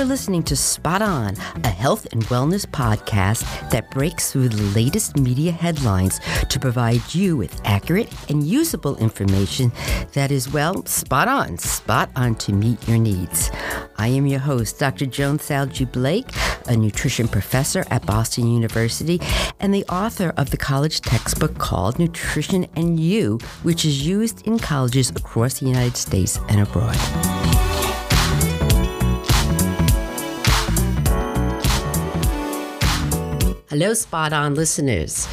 are listening to Spot On, a health and wellness podcast that breaks through the latest media headlines to provide you with accurate and usable information that is, well, spot on, spot on to meet your needs. I am your host, Dr. Joan Salge Blake, a nutrition professor at Boston University and the author of the college textbook called Nutrition and You, which is used in colleges across the United States and abroad. Hello, Spot On listeners.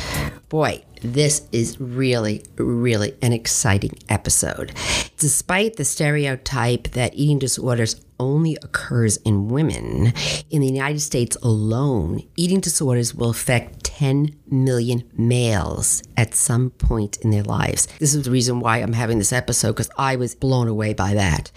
Boy, this is really, really an exciting episode. Despite the stereotype that eating disorders only occurs in women, in the United States alone, eating disorders will affect 10 million males at some point in their lives. This is the reason why I'm having this episode because I was blown away by that.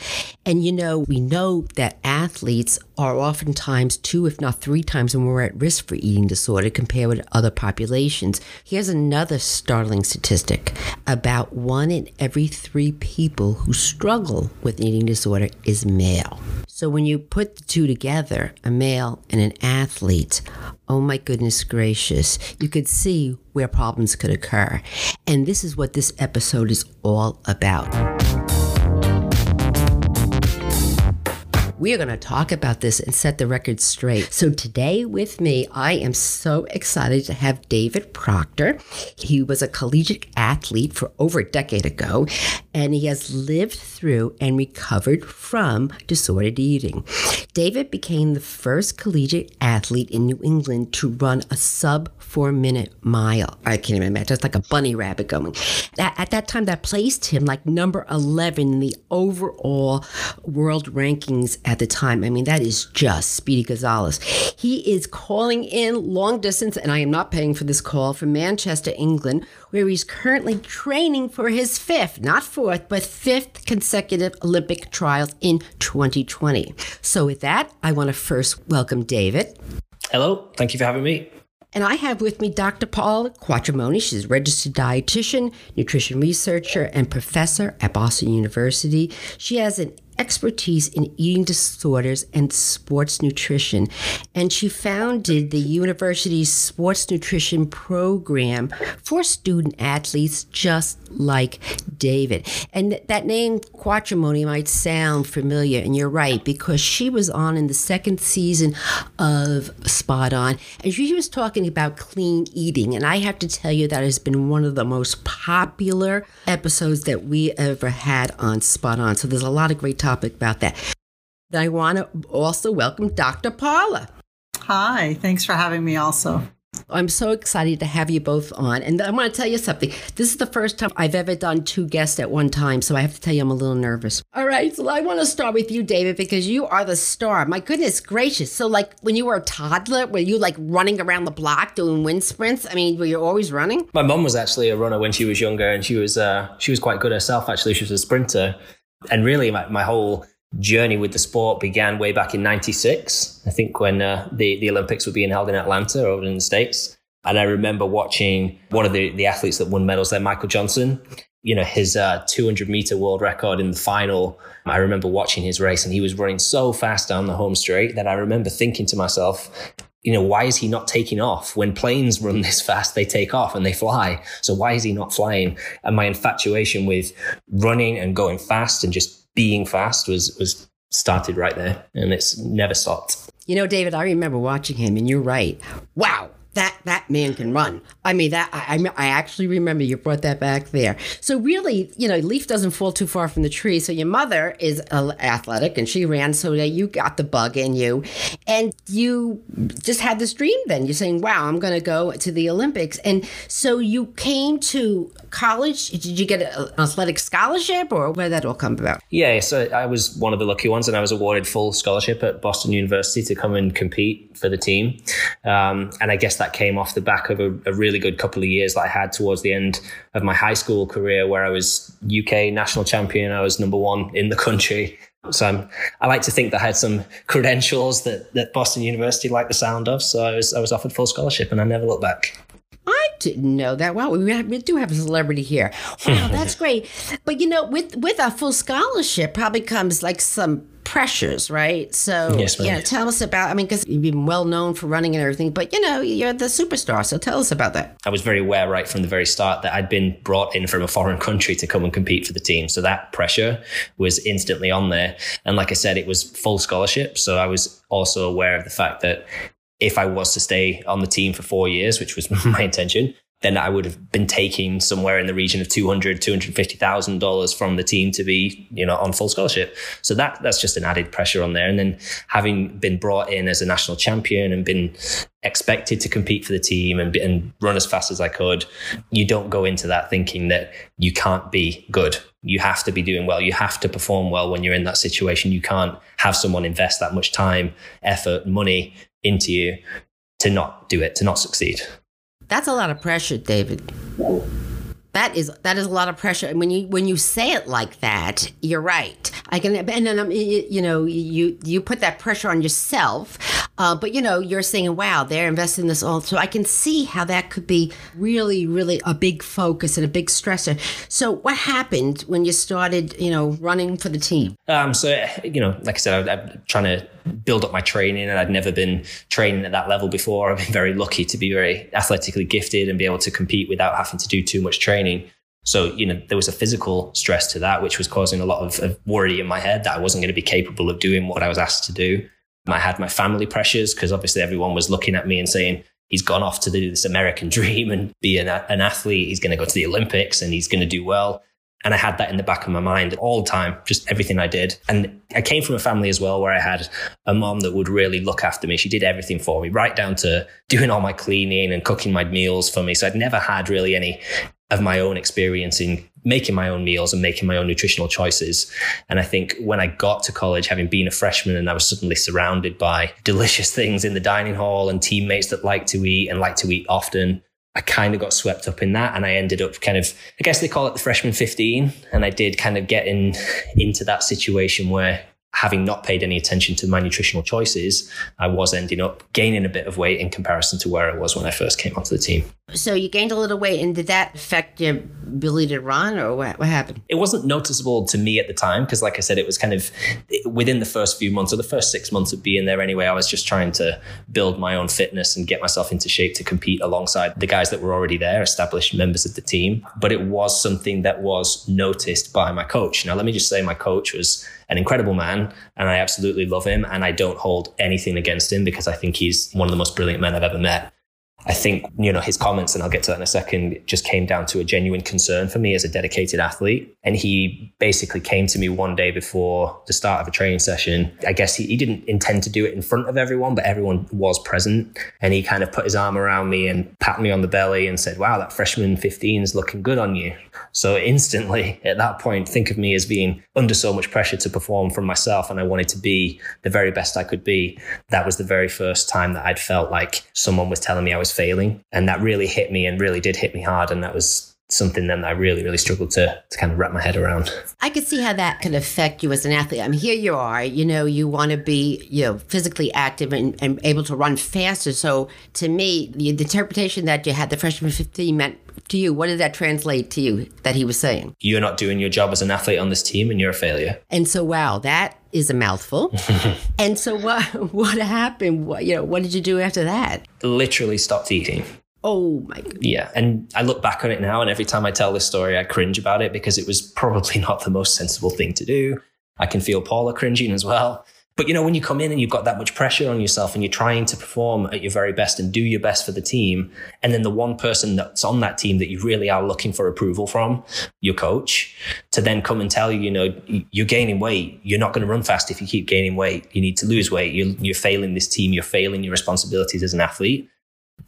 And you know, we know that athletes are oftentimes two, if not three times more at risk for eating disorder compared with other populations. Here's another startling statistic about one in every three people who struggle with eating disorder is male. So when you put the two together, a male and an athlete, oh my goodness gracious, you could see where problems could occur. And this is what this episode is all about. We are going to talk about this and set the record straight. So, today with me, I am so excited to have David Proctor. He was a collegiate athlete for over a decade ago, and he has lived through and recovered from disordered eating. David became the first collegiate athlete in New England to run a sub four minute mile. I can't even imagine. It's like a bunny rabbit going. At, at that time, that placed him like number 11 in the overall world rankings at the time. I mean, that is just Speedy Gonzalez. He is calling in long distance, and I am not paying for this call from Manchester, England, where he's currently training for his fifth, not fourth, but fifth consecutive Olympic trials in 2020. So, with that, I want to first welcome David. Hello, thank you for having me. And I have with me Dr. Paula Quattromoni. She's a registered dietitian, nutrition researcher, and professor at Boston University. She has an expertise in eating disorders and sports nutrition. And she founded the university's sports nutrition program for student athletes just like David. And that name, Quattromoni, might sound familiar, and you're right, because she was on in the second season of Spot On, and she was talking about clean eating. And I have to tell you, that has been one of the most popular episodes that we ever had on Spot On. So there's a lot of great topic about that. I want to also welcome Dr. Paula. Hi, thanks for having me also. I'm so excited to have you both on. And I want to tell you something. This is the first time I've ever done two guests at one time. So I have to tell you, I'm a little nervous. All right. So I want to start with you, David, because you are the star. My goodness gracious. So, like, when you were a toddler, were you like running around the block doing wind sprints? I mean, were you always running? My mom was actually a runner when she was younger, and she was, uh, she was quite good herself, actually. She was a sprinter. And really, my, my whole journey with the sport began way back in 96. I think when uh, the, the Olympics were being held in Atlanta over in the States. And I remember watching one of the, the athletes that won medals there, Michael Johnson, you know, his uh, 200 meter world record in the final. I remember watching his race and he was running so fast down the home straight that I remember thinking to myself, you know, why is he not taking off? When planes run this fast, they take off and they fly. So why is he not flying? And my infatuation with running and going fast and just being fast was was started right there and it's never stopped. You know, David, I remember watching him and you're right. Wow, that that man can run. I mean, that I, I actually remember you brought that back there. So really, you know, leaf doesn't fall too far from the tree. So your mother is athletic and she ran, so that you got the bug in you, and you just had this dream. Then you're saying, "Wow, I'm going to go to the Olympics," and so you came to college. Did you get an athletic scholarship, or where did that all come about? Yeah, so I was one of the lucky ones, and I was awarded full scholarship at Boston University to come and compete for the team. Um, and I guess that came off the back of a, a, really good couple of years that I had towards the end of my high school career, where I was UK national champion. I was number one in the country. So I'm, i like to think that I had some credentials that, that Boston University liked the sound of. So I was, I was offered full scholarship and I never looked back. I didn't know that. Wow, we, have, we do have a celebrity here. Wow, that's great. But you know, with with a full scholarship, probably comes like some pressures, right? So, yes, yeah, tell us about. I mean, because you've been well known for running and everything, but you know, you're the superstar. So, tell us about that. I was very aware right from the very start that I'd been brought in from a foreign country to come and compete for the team. So that pressure was instantly on there. And like I said, it was full scholarship. So I was also aware of the fact that if I was to stay on the team for four years, which was my intention, then I would have been taking somewhere in the region of two hundred, two hundred fifty thousand dollars from the team to be, you know, on full scholarship. So that that's just an added pressure on there. And then having been brought in as a national champion and been expected to compete for the team and, and run as fast as I could, you don't go into that thinking that you can't be good. You have to be doing well. You have to perform well when you're in that situation. You can't have someone invest that much time, effort, money into you to not do it, to not succeed. That's a lot of pressure, David. That is that is a lot of pressure. And when you when you say it like that, you're right. I can and then um, you know you you put that pressure on yourself, uh, but you know you're saying, "Wow, they're investing this all." So I can see how that could be really really a big focus and a big stressor. So what happened when you started, you know, running for the team? Um, so you know, like I said, I, I'm trying to build up my training and I'd never been training at that level before. I've been very lucky to be very athletically gifted and be able to compete without having to do too much training. So, you know, there was a physical stress to that, which was causing a lot of, of worry in my head that I wasn't going to be capable of doing what I was asked to do. I had my family pressures because obviously everyone was looking at me and saying, he's gone off to do this American dream and be an, an athlete. He's going to go to the Olympics and he's going to do well. And I had that in the back of my mind all the time, just everything I did. And I came from a family as well where I had a mom that would really look after me. She did everything for me, right down to doing all my cleaning and cooking my meals for me. So I'd never had really any of my own experience in making my own meals and making my own nutritional choices. And I think when I got to college, having been a freshman and I was suddenly surrounded by delicious things in the dining hall and teammates that like to eat and like to eat often, I kind of got swept up in that and I ended up kind of, I guess they call it the freshman 15. And I did kind of get in, into that situation where having not paid any attention to my nutritional choices, I was ending up gaining a bit of weight in comparison to where I was when I first came onto the team. So you gained a little weight, and did that affect your ability to run, or what, what happened? It wasn't noticeable to me at the time because, like I said, it was kind of within the first few months or the first six months of being there anyway. I was just trying to build my own fitness and get myself into shape to compete alongside the guys that were already there, established members of the team. But it was something that was noticed by my coach. Now, let me just say, my coach was an incredible man and I absolutely love him. And I don't hold anything against him because I think he's one of the most brilliant men I've ever met. I think, you know, his comments, and I'll get to that in a second, just came down to a genuine concern for me as a dedicated athlete. And he basically came to me one day before the start of a training session. I guess he, he didn't intend to do it in front of everyone, but everyone was present. And he kind of put his arm around me and pat me on the belly and said, wow, that freshman 15 is looking good on you. So instantly at that point, think of me as being under so much pressure to perform from myself. And I wanted to be the very best I could be. That was the very first time that I'd felt like someone was telling me I was was failing. And that really hit me and really did hit me hard. And that was something then that I really, really struggled to, to kind of wrap my head around. I could see how that can affect you as an athlete. I mean, here you are, you know, you want to be, you know, physically active and, and able to run faster. So to me, the, the interpretation that you had the freshman 15 meant to you, what did that translate to you that he was saying? You're not doing your job as an athlete on this team and you're a failure. And so, wow, that is a mouthful. and so what what happened? What, you know, what did you do after that? Literally stopped eating. Oh my God. Yeah. And I look back on it now, and every time I tell this story, I cringe about it because it was probably not the most sensible thing to do. I can feel Paula cringing as well. But you know, when you come in and you've got that much pressure on yourself and you're trying to perform at your very best and do your best for the team, and then the one person that's on that team that you really are looking for approval from, your coach, to then come and tell you, you know, you're gaining weight. You're not going to run fast if you keep gaining weight. You need to lose weight. You're, you're failing this team. You're failing your responsibilities as an athlete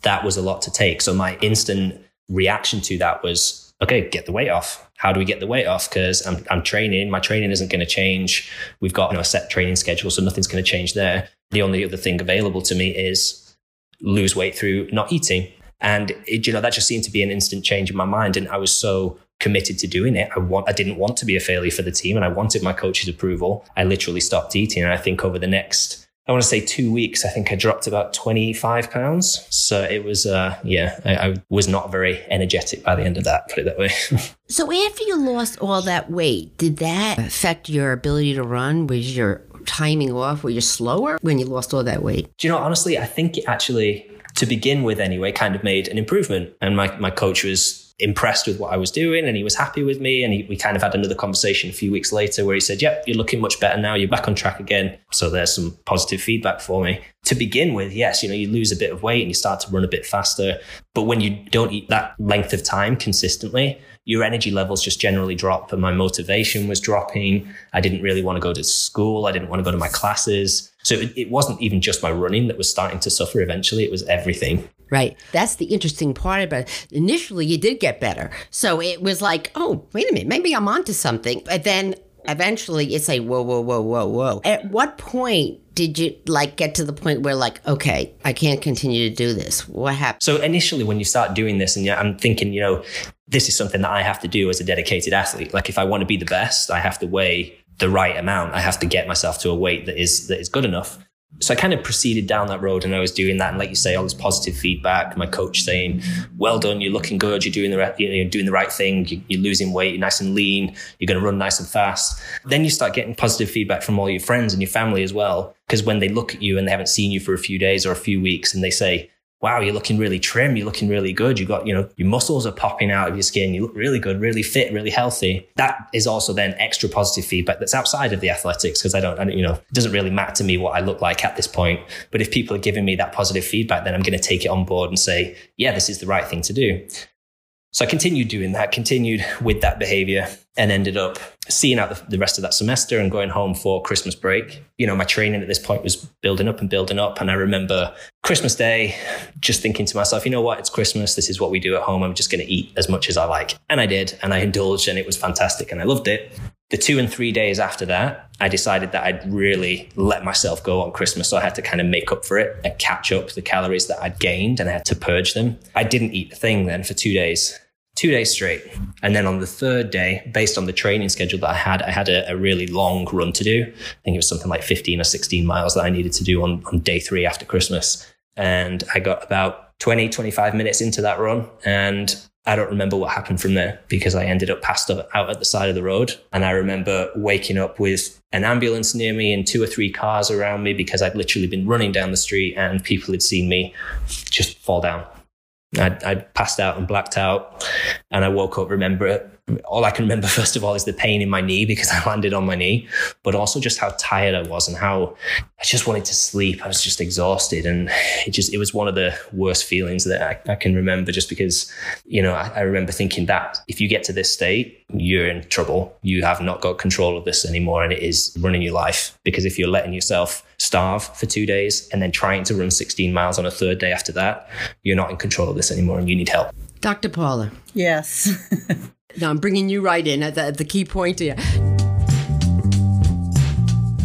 that was a lot to take. So my instant reaction to that was, okay, get the weight off. How do we get the weight off? Because I'm, I'm training. My training isn't going to change. We've got you know, a set training schedule, so nothing's going to change there. The only other thing available to me is lose weight through not eating. And it, you know that just seemed to be an instant change in my mind, and I was so committed to doing it. I want, I didn't want to be a failure for the team, and I wanted my coach's approval. I literally stopped eating, and I think over the next I want to say two weeks, I think I dropped about 25 pounds. So it was, uh, yeah, I, I, was not very energetic by the end of that, put it that way. so after you lost all that weight, did that affect your ability to run? Was your timing off? Were you slower when you lost all that weight? Do you know, honestly, I think it actually, to begin with anyway, kind of made an improvement. And my, my coach was impressed with what I was doing and he was happy with me. And he, we kind of had another conversation a few weeks later where he said, Yep, you're looking much better now. You're back on track again. So there's some positive feedback for me. To begin with, yes, you know, you lose a bit of weight and you start to run a bit faster. But when you don't eat that length of time consistently, your energy levels just generally drop and my motivation was dropping. I didn't really want to go to school. I didn't want to go to my classes. So it, it wasn't even just my running that was starting to suffer eventually. It was everything. Right. That's the interesting part about it. Initially, you did get better. So it was like, oh, wait a minute, maybe I'm onto something. But then eventually it's like, whoa, whoa, whoa, whoa, whoa. At what point did you like get to the point where like, okay, I can't continue to do this? What happened? So initially, when you start doing this, and I'm thinking, you know, this is something that I have to do as a dedicated athlete. Like if I want to be the best, I have to weigh the right amount. I have to get myself to a weight that is that is good enough so I kind of proceeded down that road and I was doing that. And like you say, all this positive feedback, my coach saying, well done, you're looking good. You're doing the right, you're doing the right thing. You're losing weight. You're nice and lean. You're going to run nice and fast. Then you start getting positive feedback from all your friends and your family as well. Because when they look at you and they haven't seen you for a few days or a few weeks and they say, wow, you're looking really trim. You're looking really good. You got, you know, your muscles are popping out of your skin. You look really good, really fit, really healthy. That is also then extra positive feedback that's outside of the athletics because I don't, I don't, you know, it doesn't really matter to me what I look like at this point. But if people are giving me that positive feedback, then I'm going to take it on board and say, yeah, this is the right thing to do. So I continued doing that, continued with that behavior and ended up seeing out the, the, rest of that semester and going home for Christmas break. You know, my training at this point was building up and building up. And I remember Christmas Day just thinking to myself, you know what? It's Christmas. This is what we do at home. I'm just going to eat as much as I like. And I did. And I indulged and it was fantastic and I loved it. The two and three days after that, I decided that I'd really let myself go on Christmas. So I had to kind of make up for it and catch up the calories that I'd gained and I had to purge them. I didn't eat a thing then for two days two days straight. And then on the third day, based on the training schedule that I had, I had a, a, really long run to do. I think it was something like 15 or 16 miles that I needed to do on, on day three after Christmas. And I got about 20, 25 minutes into that run. And I don't remember what happened from there because I ended up passed out at the side of the road. And I remember waking up with an ambulance near me and two or three cars around me because I'd literally been running down the street and people had seen me just fall down I, I passed out and blacked out, and I woke up. Remember. All I can remember first of all is the pain in my knee because I landed on my knee, but also just how tired I was and how I just wanted to sleep. I was just exhausted, and it just it was one of the worst feelings that I, I can remember. Just because, you know, I, I remember thinking that if you get to this state, you're in trouble. You have not got control of this anymore, and it is running your life. Because if you're letting yourself starve for two days and then trying to run 16 miles on a third day after that, you're not in control of this anymore and you need help. Dr. Paula. Yes. now I'm bringing you right in at the, the key point here.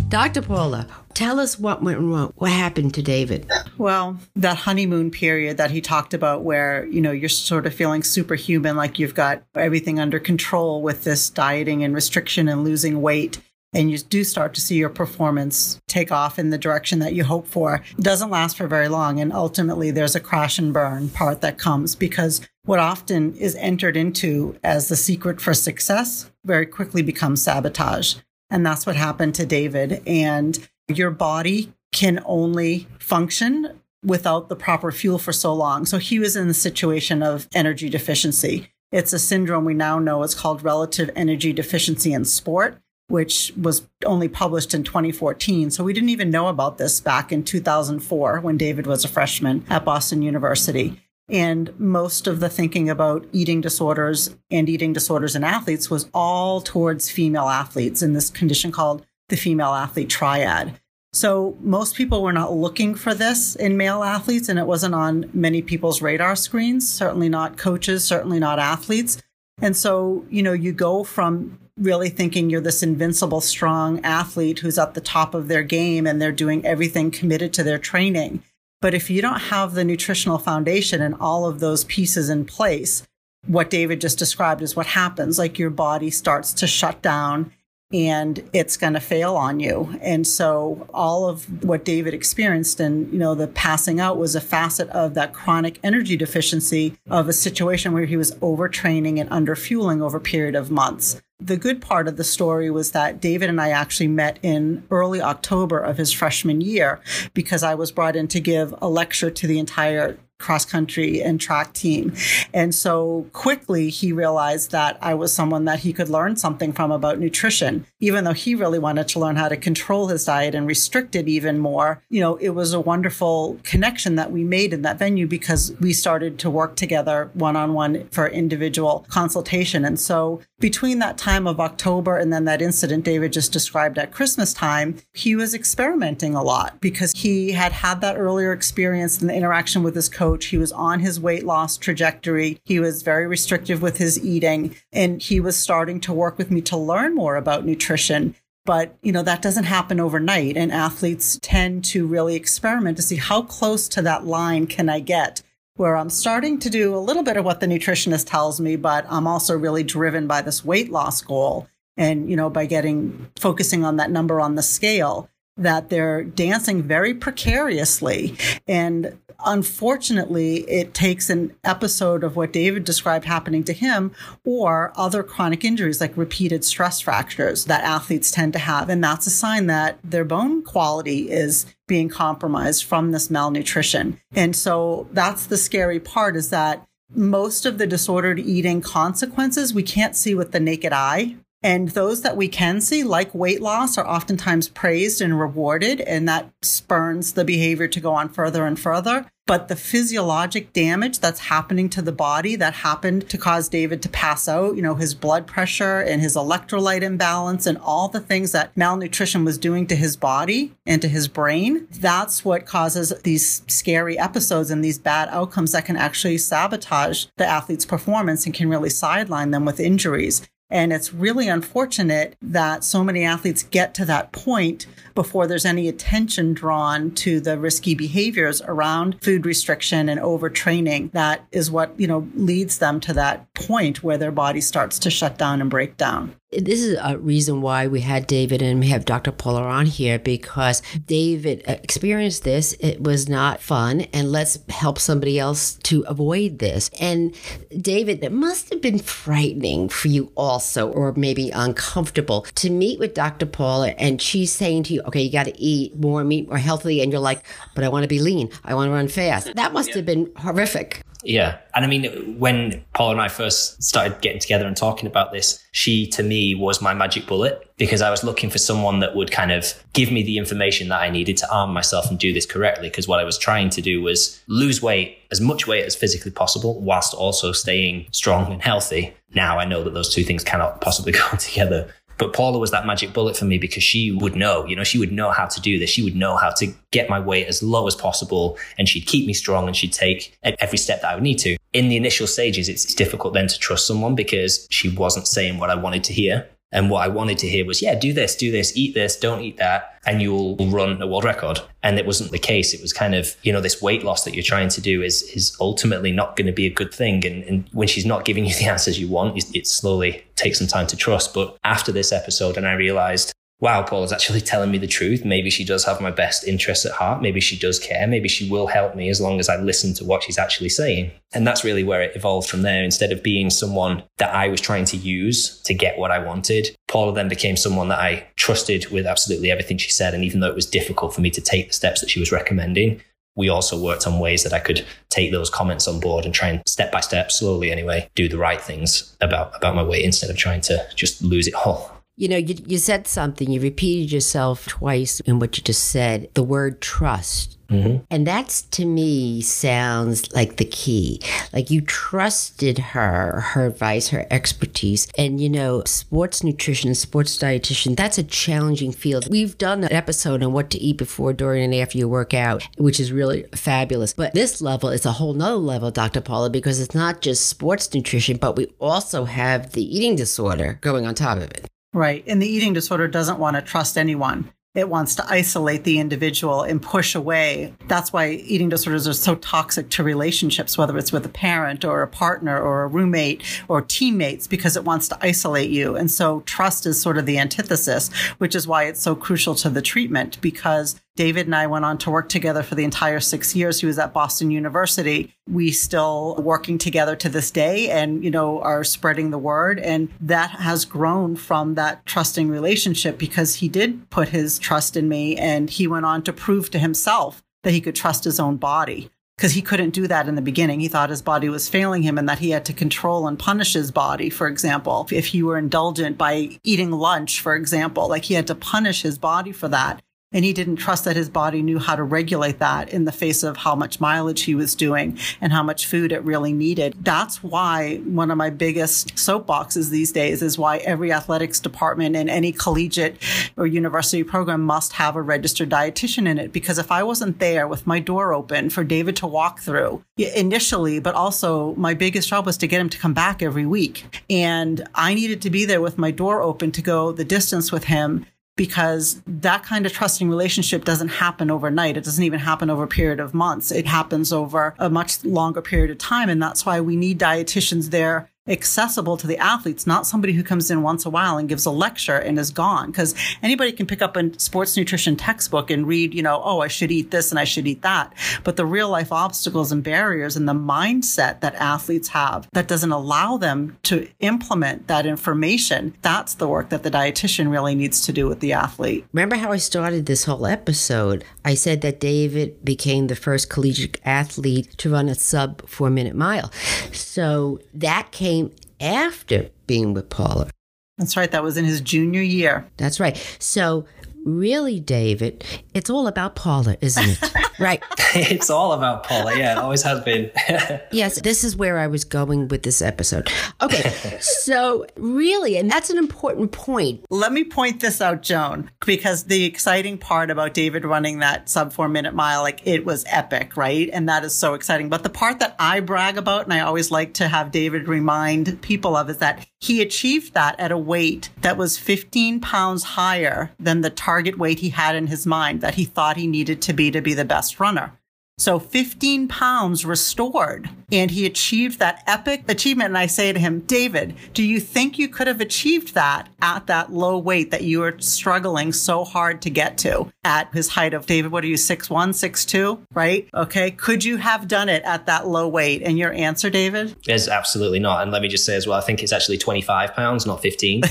Dr. Paula, tell us what went wrong. What happened to David? Well, that honeymoon period that he talked about where, you know, you're sort of feeling superhuman, like you've got everything under control with this dieting and restriction and losing weight and you do start to see your performance take off in the direction that you hope for it doesn't last for very long and ultimately there's a crash and burn part that comes because what often is entered into as the secret for success very quickly becomes sabotage. And that's what happened to David. And your body can only function without the proper fuel for so long. So he was in the situation of energy deficiency. It's a syndrome we now know. Is called relative energy deficiency in sport which was only published in 2014. So we didn't even know about this back in 2004 when David was a freshman at Boston University. And most of the thinking about eating disorders and eating disorders in athletes was all towards female athletes in this condition called the female athlete triad. So most people were not looking for this in male athletes, and it wasn't on many people's radar screens, certainly not coaches, certainly not athletes. And so, you know, you go from really thinking you're this invincible, strong athlete who's at the top of their game and they're doing everything committed to their training. But if you don't have the nutritional foundation and all of those pieces in place, what David just described is what happens. Like your body starts to shut down and it's going to fail on you. And so all of what David experienced and, you know, the passing out was a facet of that chronic energy deficiency of a situation where he was overtraining and underfueling over a period of months. The good part of the story was that David and I actually met in early October of his freshman year because I was brought in to give a lecture to the entire cross country and track team. And so quickly he realized that I was someone that he could learn something from about nutrition. Even though he really wanted to learn how to control his diet and restrict it even more, you know, it was a wonderful connection that we made in that venue because we started to work together one on one for individual consultation. And so between that time of October and then that incident David just described at Christmas time, he was experimenting a lot because he had had that earlier experience in the interaction with his coach. He was on his weight loss trajectory. He was very restrictive with his eating and he was starting to work with me to learn more about nutrition. But, you know, that doesn't happen overnight. And athletes tend to really experiment to see how close to that line can I get where I'm starting to do a little bit of what the nutritionist tells me, but I'm also really driven by this weight loss goal. And, you know, by getting focusing on that number on the scale, that they're dancing very precariously. And unfortunately, it takes an episode of what David described happening to him or other chronic injuries like repeated stress fractures that athletes tend to have. And that's a sign that their bone quality is being compromised from this malnutrition. And so that's the scary part is that most of the disordered eating consequences we can't see with the naked eye and those that we can see, like weight loss, are oftentimes praised and rewarded, and that spurns the behavior to go on further and further. But the physiologic damage that's happening to the body that happened to cause David to pass out, you know, his blood pressure and his electrolyte imbalance and all the things that malnutrition was doing to his body and to his brain, that's what causes these scary episodes and these bad outcomes that can actually sabotage the athlete's performance and can really sideline them with injuries. And it's really unfortunate that so many athletes get to that point before there's any attention drawn to the risky behaviors around food restriction and overtraining. That is what, you know, leads them to that point where their body starts to shut down and break down. This is a reason why we had David and we have Dr. Paula on here because David experienced this. It was not fun, and let's help somebody else to avoid this. And David, it must have been frightening for you also, or maybe uncomfortable to meet with Dr. Paula and she's saying to you, okay, you got to eat more meat, more healthily. And you're like, but I want to be lean. I want to run fast. That must have been horrific. Yeah. And I mean, when Paul and I first started getting together and talking about this, she to me was my magic bullet because I was looking for someone that would kind of give me the information that I needed to arm myself and do this correctly. Because what I was trying to do was lose weight, as much weight as physically possible, whilst also staying strong and healthy. Now I know that those two things cannot possibly go together. But Paula was that magic bullet for me because she would know, you know, she would know how to do this. She would know how to get my weight as low as possible and she'd keep me strong and she'd take every step that I would need to. In the initial stages, it's difficult then to trust someone because she wasn't saying what I wanted to hear. And what I wanted to hear was, yeah, do this, do this, eat this, don't eat that, and you'll run a world record. And it wasn't the case. It was kind of, you know, this weight loss that you're trying to do is is ultimately not going to be a good thing. And, and when she's not giving you the answers you want, it slowly takes some time to trust. But after this episode, and I realized wow, Paul is actually telling me the truth. Maybe she does have my best interests at heart. Maybe she does care. Maybe she will help me as long as I listen to what she's actually saying. And that's really where it evolved from there. Instead of being someone that I was trying to use to get what I wanted, Paula then became someone that I trusted with absolutely everything she said. And even though it was difficult for me to take the steps that she was recommending, we also worked on ways that I could take those comments on board and try and step by step, slowly anyway, do the right things about, about my weight instead of trying to just lose it all. You know, you, you said something, you repeated yourself twice in what you just said the word trust. Mm-hmm. And that's to me sounds like the key. Like you trusted her, her advice, her expertise. And you know, sports nutrition, sports dietitian, that's a challenging field. We've done an episode on what to eat before, during, and after you work out, which is really fabulous. But this level is a whole nother level, Dr. Paula, because it's not just sports nutrition, but we also have the eating disorder going on top of it. Right. And the eating disorder doesn't want to trust anyone. It wants to isolate the individual and push away. That's why eating disorders are so toxic to relationships, whether it's with a parent or a partner or a roommate or teammates, because it wants to isolate you. And so trust is sort of the antithesis, which is why it's so crucial to the treatment because David and I went on to work together for the entire six years. He was at Boston University. We still working together to this day and, you know, are spreading the word. And that has grown from that trusting relationship because he did put his trust in me and he went on to prove to himself that he could trust his own body because he couldn't do that in the beginning. He thought his body was failing him and that he had to control and punish his body, for example. If he were indulgent by eating lunch, for example, like he had to punish his body for that. And he didn't trust that his body knew how to regulate that in the face of how much mileage he was doing and how much food it really needed. That's why one of my biggest soapboxes these days is why every athletics department in any collegiate or university program must have a registered dietitian in it. Because if I wasn't there with my door open for David to walk through initially, but also my biggest job was to get him to come back every week. And I needed to be there with my door open to go the distance with him because that kind of trusting relationship doesn't happen overnight. It doesn't even happen over a period of months. It happens over a much longer period of time. And that's why we need dietitians there accessible to the athletes, not somebody who comes in once a while and gives a lecture and is gone. Because anybody can pick up a sports nutrition textbook and read, you know, oh, I should eat this and I should eat that. But the real life obstacles and barriers and the mindset that athletes have that doesn't allow them to implement that information, that's the work that the dietitian really needs to do with the athlete. Remember how I started this whole episode? I said that David became the first collegiate athlete to run a sub four minute mile. So that came came after being with Paula. That's right. That was in his junior year. That's right. So, really, David, it's all about Paula, isn't it? right. it's all about Paula. Yeah, it always has been. yes, this is where I was going with this episode. Okay. so, really, and that's an important point. Let me point this out, Joan, because the exciting part about David running that sub four minute mile, like it was epic, right? And that is so exciting. But the part that I brag about, and I always like to have David remind people of, is that he achieved that at a weight that was 15 pounds higher than the target weight he had in his mind that he thought he needed to be to be the best runner. So 15 pounds restored. And he achieved that epic achievement. And I say to him, David, do you think you could have achieved that at that low weight that you were struggling so hard to get to at his height of David? What are you, six one, six two, right? Okay. Could you have done it at that low weight? And your answer, David? Is absolutely not. And let me just say as well, I think it's actually 25 pounds, not 15. uh,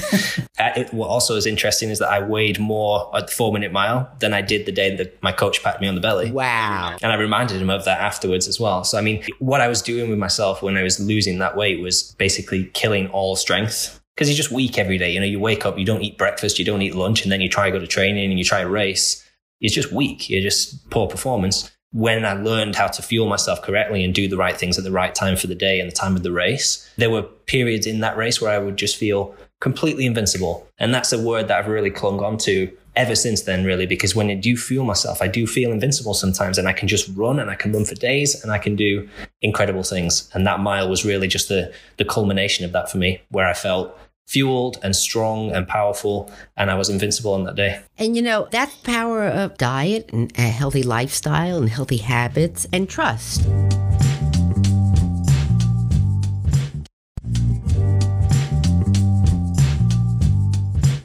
it, what also is interesting is that I weighed more at the four minute mile than I did the day that my coach patted me on the belly. Wow. And I remember reminded him of that afterwards as well. So, I mean, what I was doing with myself when I was losing that weight was basically killing all strength because you're just weak every day. You know, you wake up, you don't eat breakfast, you don't eat lunch, and then you try to go to training and you try to race. It's just weak. You're just poor performance. When I learned how to fuel myself correctly and do the right things at the right time for the day and the time of the race, there were periods in that race where I would just feel completely invincible. And that's a word that I've really clung on to ever since then, really, because when I do feel myself, I do feel invincible sometimes and I can just run and I can run for days and I can do incredible things. And that mile was really just the, the culmination of that for me, where I felt fueled and strong and powerful and I was invincible on that day. And you know, that power of diet and a healthy lifestyle and healthy habits and trust.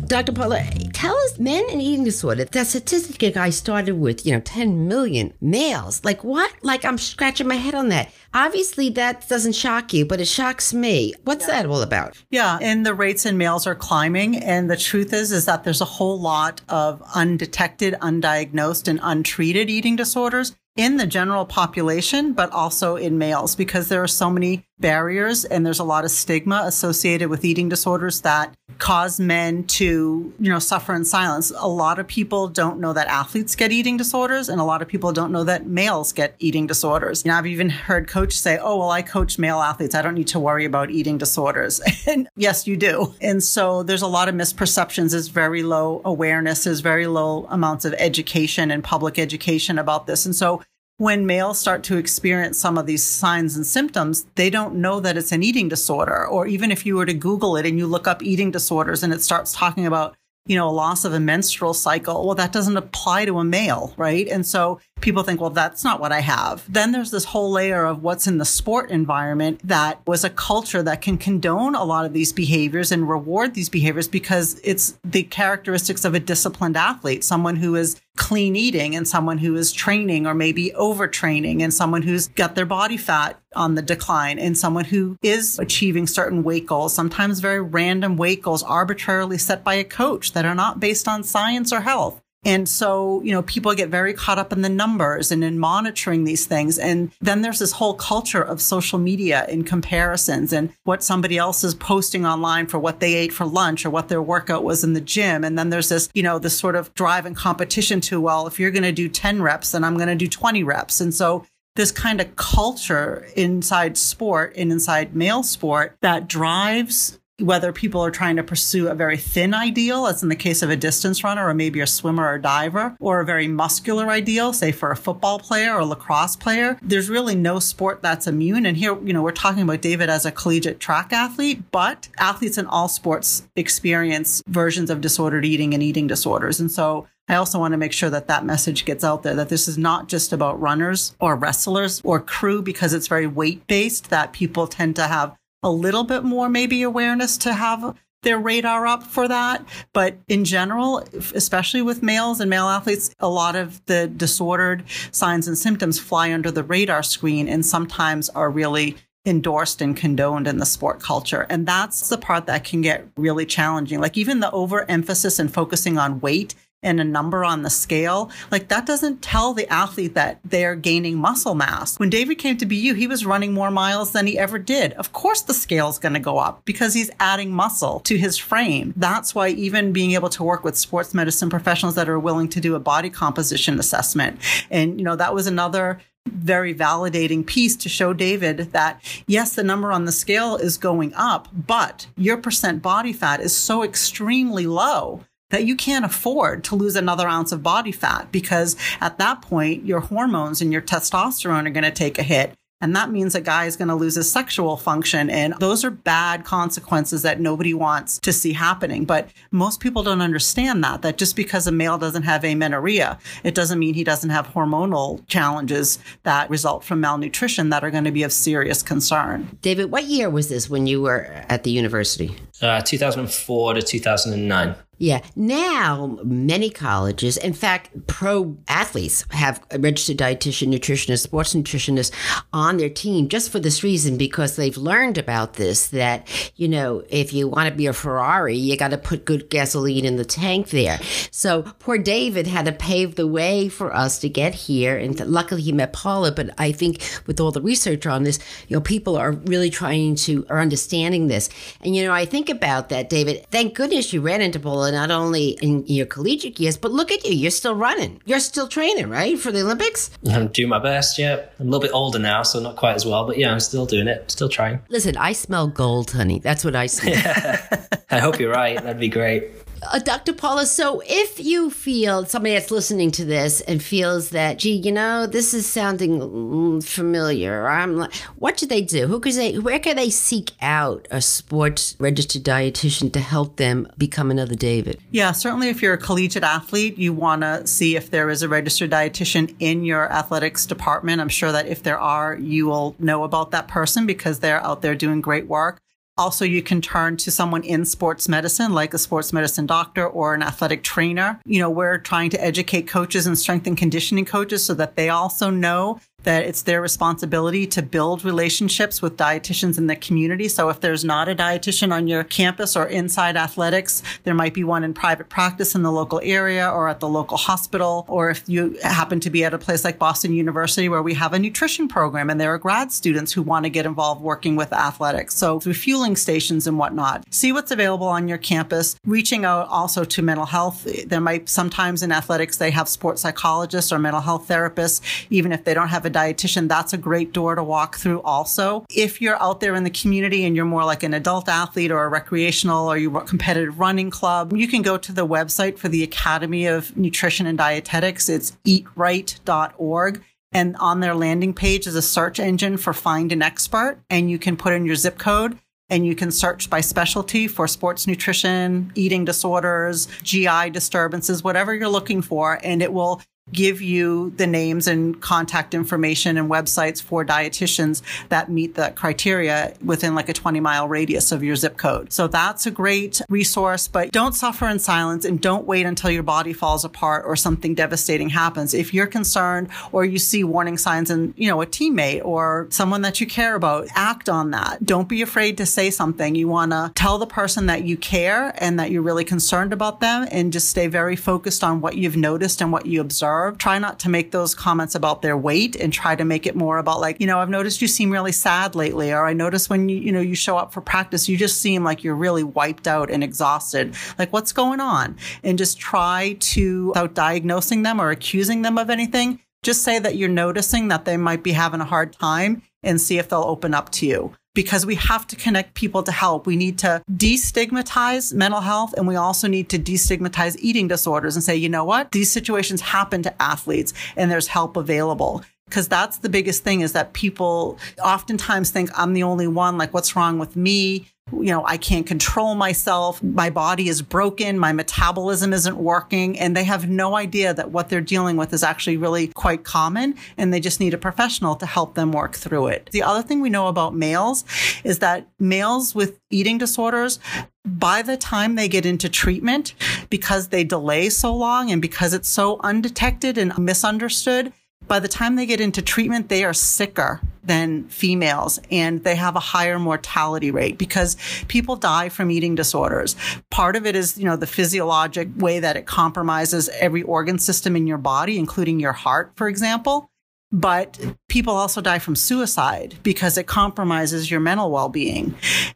Dr. Paula, tell us men and eating disorder. That statistic I started with, you know, 10 million males. Like what? Like I'm scratching my head on that. Obviously, that doesn't shock you, but it shocks me. What's yeah. that all about? Yeah, and the rates in males are climbing. And the truth is, is that there's a whole lot of undetected, undiagnosed, and untreated eating disorders in the general population, but also in males because there are so many barriers and there's a lot of stigma associated with eating disorders that cause men to, you know, suffer in silence. A lot of people don't know that athletes get eating disorders and a lot of people don't know that males get eating disorders. You know, I've even heard coaches say, "Oh, well, I coach male athletes. I don't need to worry about eating disorders." And yes, you do. And so there's a lot of misperceptions. There's very low awareness. There's very low amounts of education and public education about this. And so when males start to experience some of these signs and symptoms, they don't know that it's an eating disorder. Or even if you were to Google it and you look up eating disorders and it starts talking about, you know, a loss of a menstrual cycle, well, that doesn't apply to a male, right? And so people think, well, that's not what I have. Then there's this whole layer of what's in the sport environment that was a culture that can condone a lot of these behaviors and reward these behaviors because it's the characteristics of a disciplined athlete, someone who is clean eating and someone who is training or maybe overtraining and someone who's got their body fat on the decline and someone who is achieving certain weight goals, sometimes very random weight goals arbitrarily set by a coach that are not based on science or health. And so, you know, people get very caught up in the numbers and in monitoring these things. And then there's this whole culture of social media and comparisons and what somebody else is posting online for what they ate for lunch or what their workout was in the gym. And then there's this, you know, this sort of drive and competition to, well, if you're going to do 10 reps, then I'm going to do 20 reps. And so this kind of culture inside sport and inside male sport that drives whether people are trying to pursue a very thin ideal, as in the case of a distance runner or maybe a swimmer or diver, or a very muscular ideal, say for a football player or lacrosse player, there's really no sport that's immune. And here, you know, we're talking about David as a collegiate track athlete, but athletes in all sports experience versions of disordered eating and eating disorders. And so I also want to make sure that that message gets out there that this is not just about runners or wrestlers or crew because it's very weight based that people tend to have a little bit more maybe awareness to have their radar up for that. But in general, especially with males and male athletes, a lot of the disordered signs and symptoms fly under the radar screen and sometimes are really endorsed and condoned in the sport culture. And that's the part that can get really challenging. Like even the overemphasis and focusing on weight and a number on the scale, like that doesn't tell the athlete that they're gaining muscle mass. When David came to BU, he was running more miles than he ever did. Of course, the scale is going to go up because he's adding muscle to his frame. That's why even being able to work with sports medicine professionals that are willing to do a body composition assessment. And, you know, that was another very validating piece to show David that yes, the number on the scale is going up, but your percent body fat is so extremely low that you can't afford to lose another ounce of body fat because at that point, your hormones and your testosterone are going to take a hit. And that means a guy is going to lose his sexual function. And those are bad consequences that nobody wants to see happening. But most people don't understand that, that just because a male doesn't have amenorrhea, it doesn't mean he doesn't have hormonal challenges that result from malnutrition that are going to be of serious concern. David, what year was this when you were at the university? Uh, 2004 to 2009. Yeah. Now, many colleges, in fact, pro athletes have registered dietitian, nutritionist, sports nutritionist on their team just for this reason because they've learned about this that, you know, if you want to be a Ferrari, you got to put good gasoline in the tank there. So poor David had to pave the way for us to get here. And luckily he met Paula. But I think with all the research on this, you know, people are really trying to, are understanding this. And, you know, I think about that, David. Thank goodness you ran into Paula not only in your collegiate years, but look at you. You're still running. You're still training, right, for the Olympics? I'm doing my best, yeah. I'm a little bit older now, so not quite as well, but yeah, I'm still doing it, still trying. Listen, I smell gold, honey. That's what I smell. I hope you're right. That'd be great. Uh, Dr. Paula, so if you feel somebody that's listening to this and feels that, gee, you know, this is sounding mm, familiar, I'm like, what should they do? Who could they, where can they seek out a sports registered dietitian to help them become another David? Yeah, certainly if you're a collegiate athlete, you want to see if there is a registered dietitian in your athletics department. I'm sure that if there are, you will know about that person because they're out there doing great work. Also, you can turn to someone in sports medicine, like a sports medicine doctor or an athletic trainer. You know, we're trying to educate coaches and strength and conditioning coaches so that they also know that it's their responsibility to build relationships with dietitians in the community. So if there's not a dietitian on your campus or inside athletics, there might be one in private practice in the local area or at the local hospital. Or if you happen to be at a place like Boston University where we have a nutrition program and there are grad students who want to get involved working with athletics. So through fueling stations and whatnot, see what's available on your campus, reaching out also to mental health. There might sometimes in athletics, they have sports psychologists or mental health therapists, even if they don't have a dietitian, that's a great door to walk through also. If you're out there in the community and you're more like an adult athlete or a recreational or you competitive running club, you can go to the website for the Academy of Nutrition and Dietetics. It's eatright.org. And on their landing page is a search engine for find an expert and you can put in your zip code and you can search by specialty for sports nutrition, eating disorders, GI disturbances, whatever you're looking for. And it will give you the names and contact information and websites for dietitians that meet that criteria within like a 20 mile radius of your zip code. So that's a great resource, but don't suffer in silence and don't wait until your body falls apart or something devastating happens. If you're concerned or you see warning signs in, you know, a teammate or someone that you care about, act on that. Don't be afraid to say something. You want to tell the person that you care and that you're really concerned about them and just stay very focused on what you've noticed and what you observe. Try not to make those comments about their weight and try to make it more about like, you know, I've noticed you seem really sad lately, or I notice when you, you know, you show up for practice, you just seem like you're really wiped out and exhausted. Like, what's going on? And just try to, without diagnosing them or accusing them of anything, just say that you're noticing that they might be having a hard time and see if they'll open up to you because we have to connect people to help. We need to destigmatize mental health and we also need to destigmatize eating disorders and say, you know what? These situations happen to athletes and there's help available. Because that's the biggest thing is that people oftentimes think I'm the only one. Like, what's wrong with me? you know, I can't control myself. My body is broken. My metabolism isn't working. And they have no idea that what they're dealing with is actually really quite common. And they just need a professional to help them work through it. The other thing we know about males is that males with eating disorders, by the time they get into treatment, because they delay so long and because it's so undetected and misunderstood, by the time they get into treatment, they are sicker than females and they have a higher mortality rate because people die from eating disorders. Part of it is, you know, the physiologic way that it compromises every organ system in your body, including your heart, for example. But people also die from suicide because it compromises your mental well being.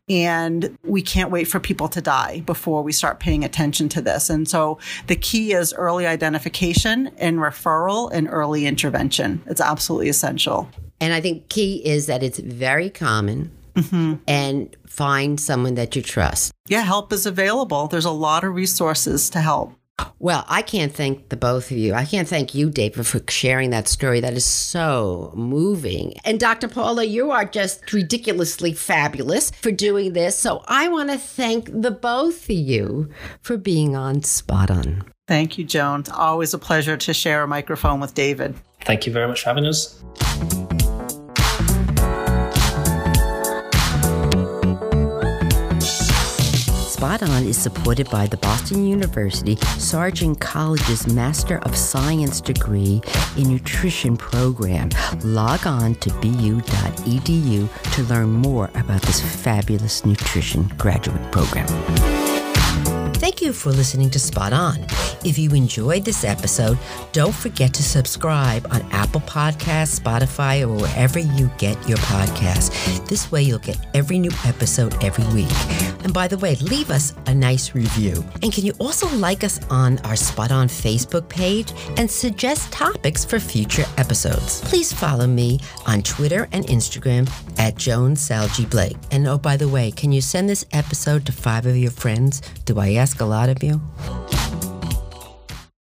And we can't wait for people to die before we start paying attention to this. And so the key is early identification and referral and early intervention. It's absolutely essential. And I think key is that it's very common. Mm-hmm. And find someone that you trust. Yeah, help is available. There's a lot of resources to help. Well, I can't thank the both of you. I can't thank you, David, for sharing that story. That is so moving. And Dr. Paula, you are just ridiculously fabulous for doing this. So I want to thank the both of you for being on Spot On. Thank you, Joan. It's always a pleasure to share a microphone with David. Thank you very much for having us. On is supported by the Boston University Sargent College's Master of Science degree in Nutrition program. Log on to bu.edu to learn more about this fabulous nutrition graduate program. Thank you for listening to Spot On. If you enjoyed this episode, don't forget to subscribe on Apple Podcasts, Spotify, or wherever you get your podcasts. This way, you'll get every new episode every week. And by the way, leave us a nice review. And can you also like us on our Spot On Facebook page and suggest topics for future episodes? Please follow me on Twitter and Instagram at Joan Blake. And oh, by the way, can you send this episode to five of your friends? Do I ask a lot of you?